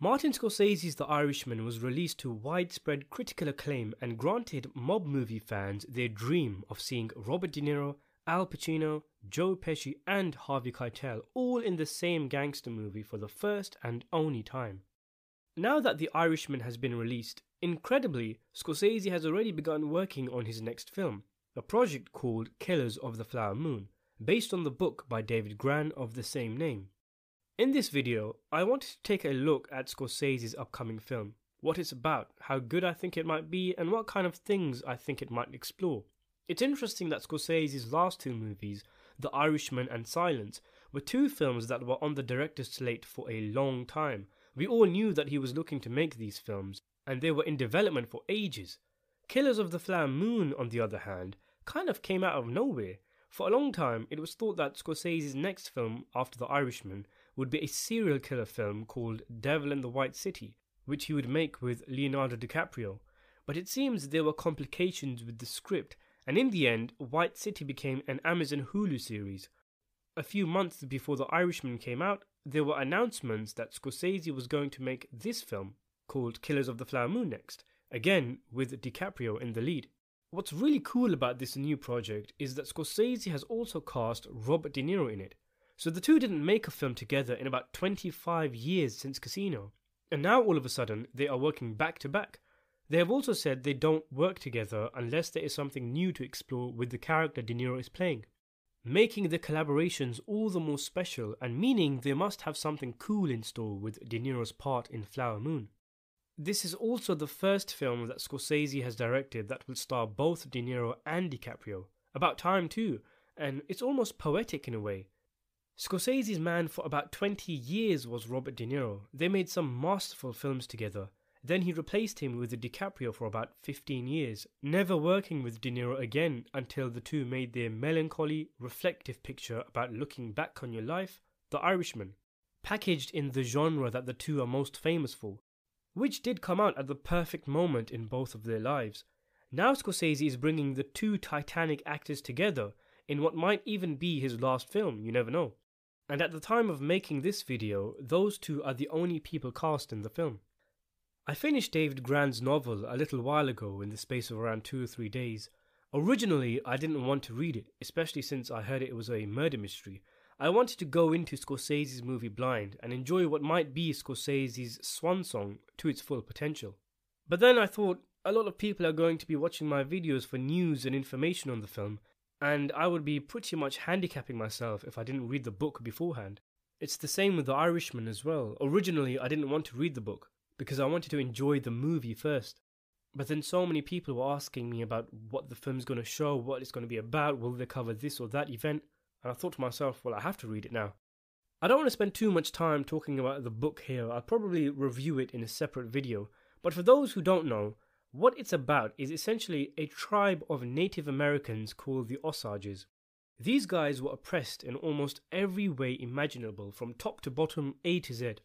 Martin Scorsese's The Irishman was released to widespread critical acclaim and granted mob movie fans their dream of seeing Robert De Niro, Al Pacino, Joe Pesci, and Harvey Keitel all in the same gangster movie for the first and only time. Now that The Irishman has been released, incredibly, Scorsese has already begun working on his next film, a project called Killers of the Flower Moon, based on the book by David Grann of the same name. In this video, I wanted to take a look at Scorsese's upcoming film, what it's about, how good I think it might be, and what kind of things I think it might explore. It's interesting that Scorsese's last two movies, The Irishman and Silence, were two films that were on the director's slate for a long time. We all knew that he was looking to make these films, and they were in development for ages. Killers of the Flower Moon, on the other hand, kind of came out of nowhere. For a long time, it was thought that Scorsese's next film after The Irishman would be a serial killer film called Devil in the White City, which he would make with Leonardo DiCaprio. But it seems there were complications with the script, and in the end, White City became an Amazon Hulu series. A few months before The Irishman came out, there were announcements that Scorsese was going to make this film, called Killers of the Flower Moon, next, again with DiCaprio in the lead. What's really cool about this new project is that Scorsese has also cast Robert De Niro in it, so the two didn't make a film together in about 25 years since Casino. And now all of a sudden they are working back to back. They have also said they don't work together unless there is something new to explore with the character De Niro is playing, making the collaborations all the more special and meaning they must have something cool in store with De Niro's part in Flower Moon. This is also the first film that Scorsese has directed that will star both De Niro and DiCaprio. About time too, and it's almost poetic in a way. Scorsese's man for about 20 years was Robert De Niro. They made some masterful films together. Then he replaced him with DiCaprio for about 15 years, never working with De Niro again until the two made their melancholy, reflective picture about looking back on your life, The Irishman, packaged in the genre that the two are most famous for, which did come out at the perfect moment in both of their lives. Now Scorsese is bringing the two Titanic actors together in what might even be his last film, you never know. And at the time of making this video, those two are the only people cast in the film. I finished David Grann's novel a little while ago in the space of around two or three days. Originally, I didn't want to read it, especially since I heard it was a murder mystery. I wanted to go into Scorsese's movie blind and enjoy what might be Scorsese's swan song to its full potential. But then I thought a lot of people are going to be watching my videos for news and information on the film, and I would be pretty much handicapping myself if I didn't read the book beforehand. It's the same with The Irishman as well. Originally, I didn't want to read the book because I wanted to enjoy the movie first. But then so many people were asking me about what the film's going to show, what it's going to be about, will they cover this or that event, and I thought to myself, well, I have to read it now. I don't want to spend too much time talking about the book here, I'll probably review it in a separate video, but for those who don't know, what it's about is essentially a tribe of Native Americans called the Osages. These guys were oppressed in almost every way imaginable, from top to bottom, A to Z.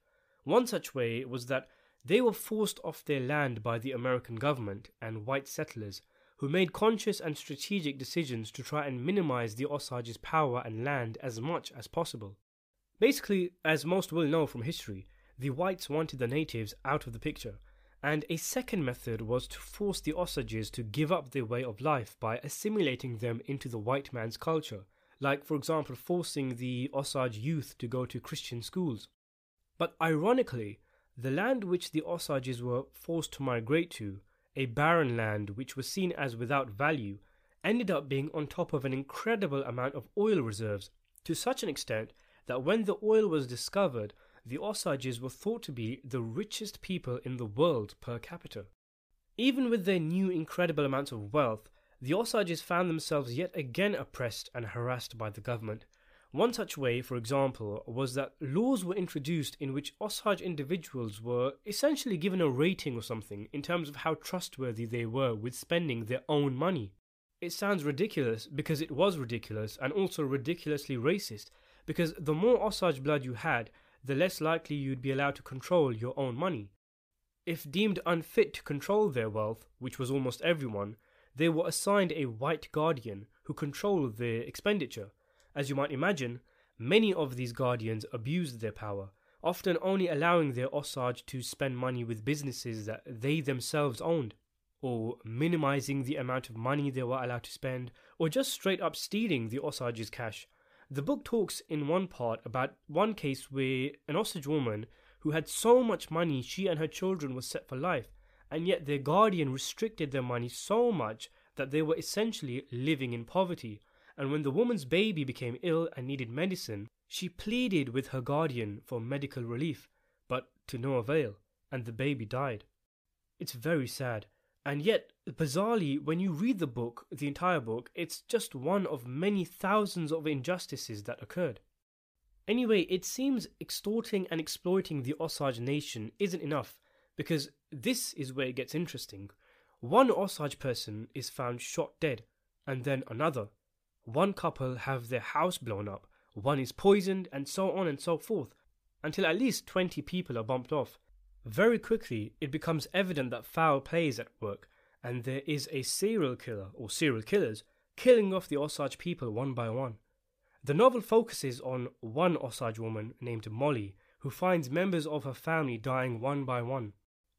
One such way was that they were forced off their land by the American government and white settlers, who made conscious and strategic decisions to try and minimize the Osages' power and land as much as possible. Basically, as most will know from history, the whites wanted the natives out of the picture and a second method was to force the Osages to give up their way of life by assimilating them into the white man's culture, like, for example, forcing the Osage youth to go to Christian schools. But ironically, the land which the Osages were forced to migrate to, a barren land which was seen as without value, ended up being on top of an incredible amount of oil reserves, to such an extent that when the oil was discovered, the Osages were thought to be the richest people in the world per capita. Even with their new incredible amounts of wealth, the Osages found themselves yet again oppressed and harassed by the government. One such way, for example, was that laws were introduced in which Osage individuals were essentially given a rating or something in terms of how trustworthy they were with spending their own money. It sounds ridiculous because it was ridiculous and also ridiculously racist because the more Osage blood you had, the less likely you'd be allowed to control your own money. If deemed unfit to control their wealth, which was almost everyone, they were assigned a white guardian who controlled their expenditure. As you might imagine, many of these guardians abused their power, often only allowing their Osage to spend money with businesses that they themselves owned, or minimizing the amount of money they were allowed to spend, or just straight up stealing the Osage's cash. The book talks in one part about one case where an Osage woman who had so much money she and her children were set for life, and yet their guardian restricted their money so much that they were essentially living in poverty. And when the woman's baby became ill and needed medicine, she pleaded with her guardian for medical relief, but to no avail, and the baby died. It's very sad. And yet, bizarrely, when you read the book, the entire book, it's just one of many thousands of injustices that occurred. Anyway, it seems extorting and exploiting the Osage nation isn't enough, because this is where it gets interesting. One Osage person is found shot dead, and then another. One couple have their house blown up, one is poisoned, and so on and so forth, until at least 20 people are bumped off. Very quickly, it becomes evident that foul play is at work, and there is a serial killer, or serial killers, killing off the Osage people one by one. The novel focuses on one Osage woman named Molly, who finds members of her family dying one by one,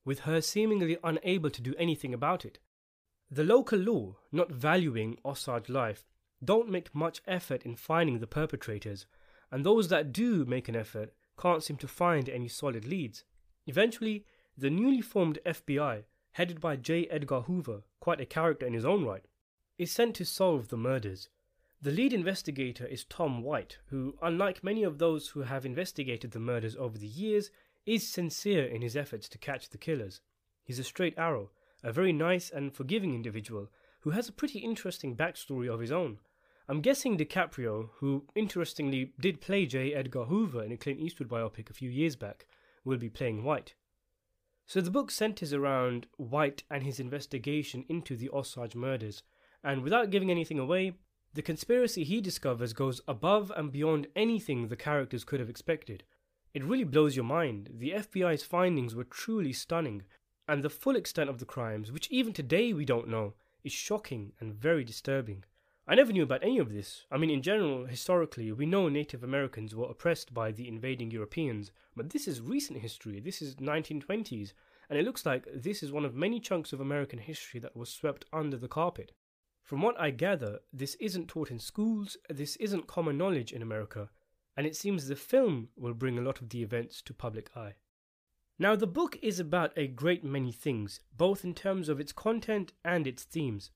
with her seemingly unable to do anything about it. The local law, not valuing Osage life, don't make much effort in finding the perpetrators, and those that do make an effort can't seem to find any solid leads. Eventually, the newly formed FBI, headed by J. Edgar Hoover, quite a character in his own right, is sent to solve the murders. The lead investigator is Tom White, who, unlike many of those who have investigated the murders over the years, is sincere in his efforts to catch the killers. He's a straight arrow, a very nice and forgiving individual who has a pretty interesting backstory of his own. I'm guessing DiCaprio, who interestingly did play J. Edgar Hoover in a Clint Eastwood biopic a few years back, will be playing White. So the book centers around White and his investigation into the Osage murders, and without giving anything away, the conspiracy he discovers goes above and beyond anything the characters could have expected. It really blows your mind. The FBI's findings were truly stunning, and the full extent of the crimes, which even today we don't know, is shocking and very disturbing. I never knew about any of this. I mean, in general, historically, we know Native Americans were oppressed by the invading Europeans, but this is recent history. This is 1920s, and it looks like this is one of many chunks of American history that was swept under the carpet. From what I gather, this isn't taught in schools, this isn't common knowledge in America, and it seems the film will bring a lot of the events to public eye. Now, the book is about a great many things, both in terms of its content and its themes.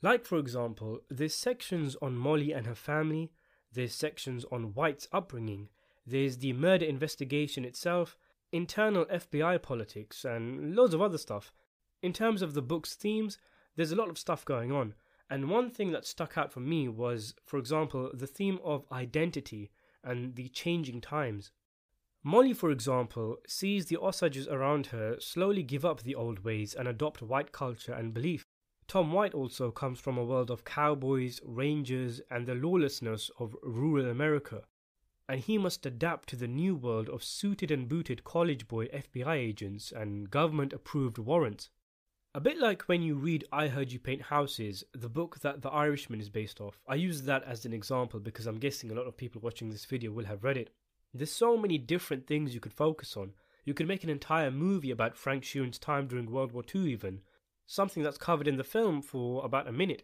Like, for example, there's sections on Molly and her family, there's sections on White's upbringing, there's the murder investigation itself, internal FBI politics, and loads of other stuff. In terms of the book's themes, there's a lot of stuff going on, and one thing that stuck out for me was, for example, the theme of identity and the changing times. Molly, for example, sees the Osages around her slowly give up the old ways and adopt white culture and belief. Tom White also comes from a world of cowboys, rangers, and the lawlessness of rural America, and he must adapt to the new world of suited and booted college boy FBI agents and government approved warrants. A bit like when you read I Heard You Paint Houses, the book that The Irishman is based off. I use that as an example because I'm guessing a lot of people watching this video will have read it. There's so many different things you could focus on. You could make an entire movie about Frank Sheeran's time during World War II, even, something that's covered in the film for about a minute.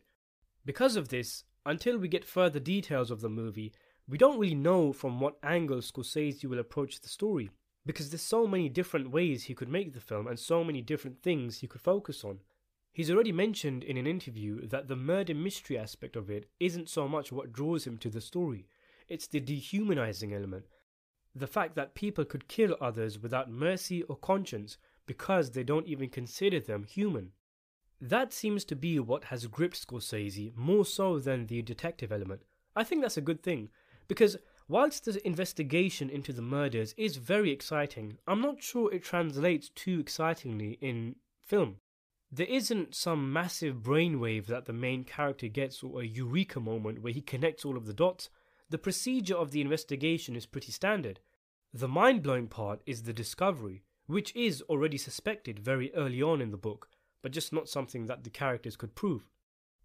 Because of this, until we get further details of the movie, we don't really know from what angle Scorsese will approach the story, because there's so many different ways he could make the film and so many different things he could focus on. He's already mentioned in an interview that the murder mystery aspect of it isn't so much what draws him to the story, it's the dehumanizing element. The fact that people could kill others without mercy or conscience because they don't even consider them human. That seems to be what has gripped Scorsese more so than the detective element. I think that's a good thing, because whilst the investigation into the murders is very exciting, I'm not sure it translates too excitingly in film. There isn't some massive brainwave that the main character gets or a eureka moment where he connects all of the dots. The procedure of the investigation is pretty standard. The mind blowing part is the discovery, which is already suspected very early on in the book, but just not something that the characters could prove.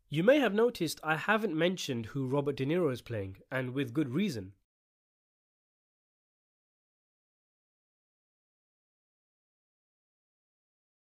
You may have noticed I haven't mentioned who Robert De Niro is playing, and with good reason.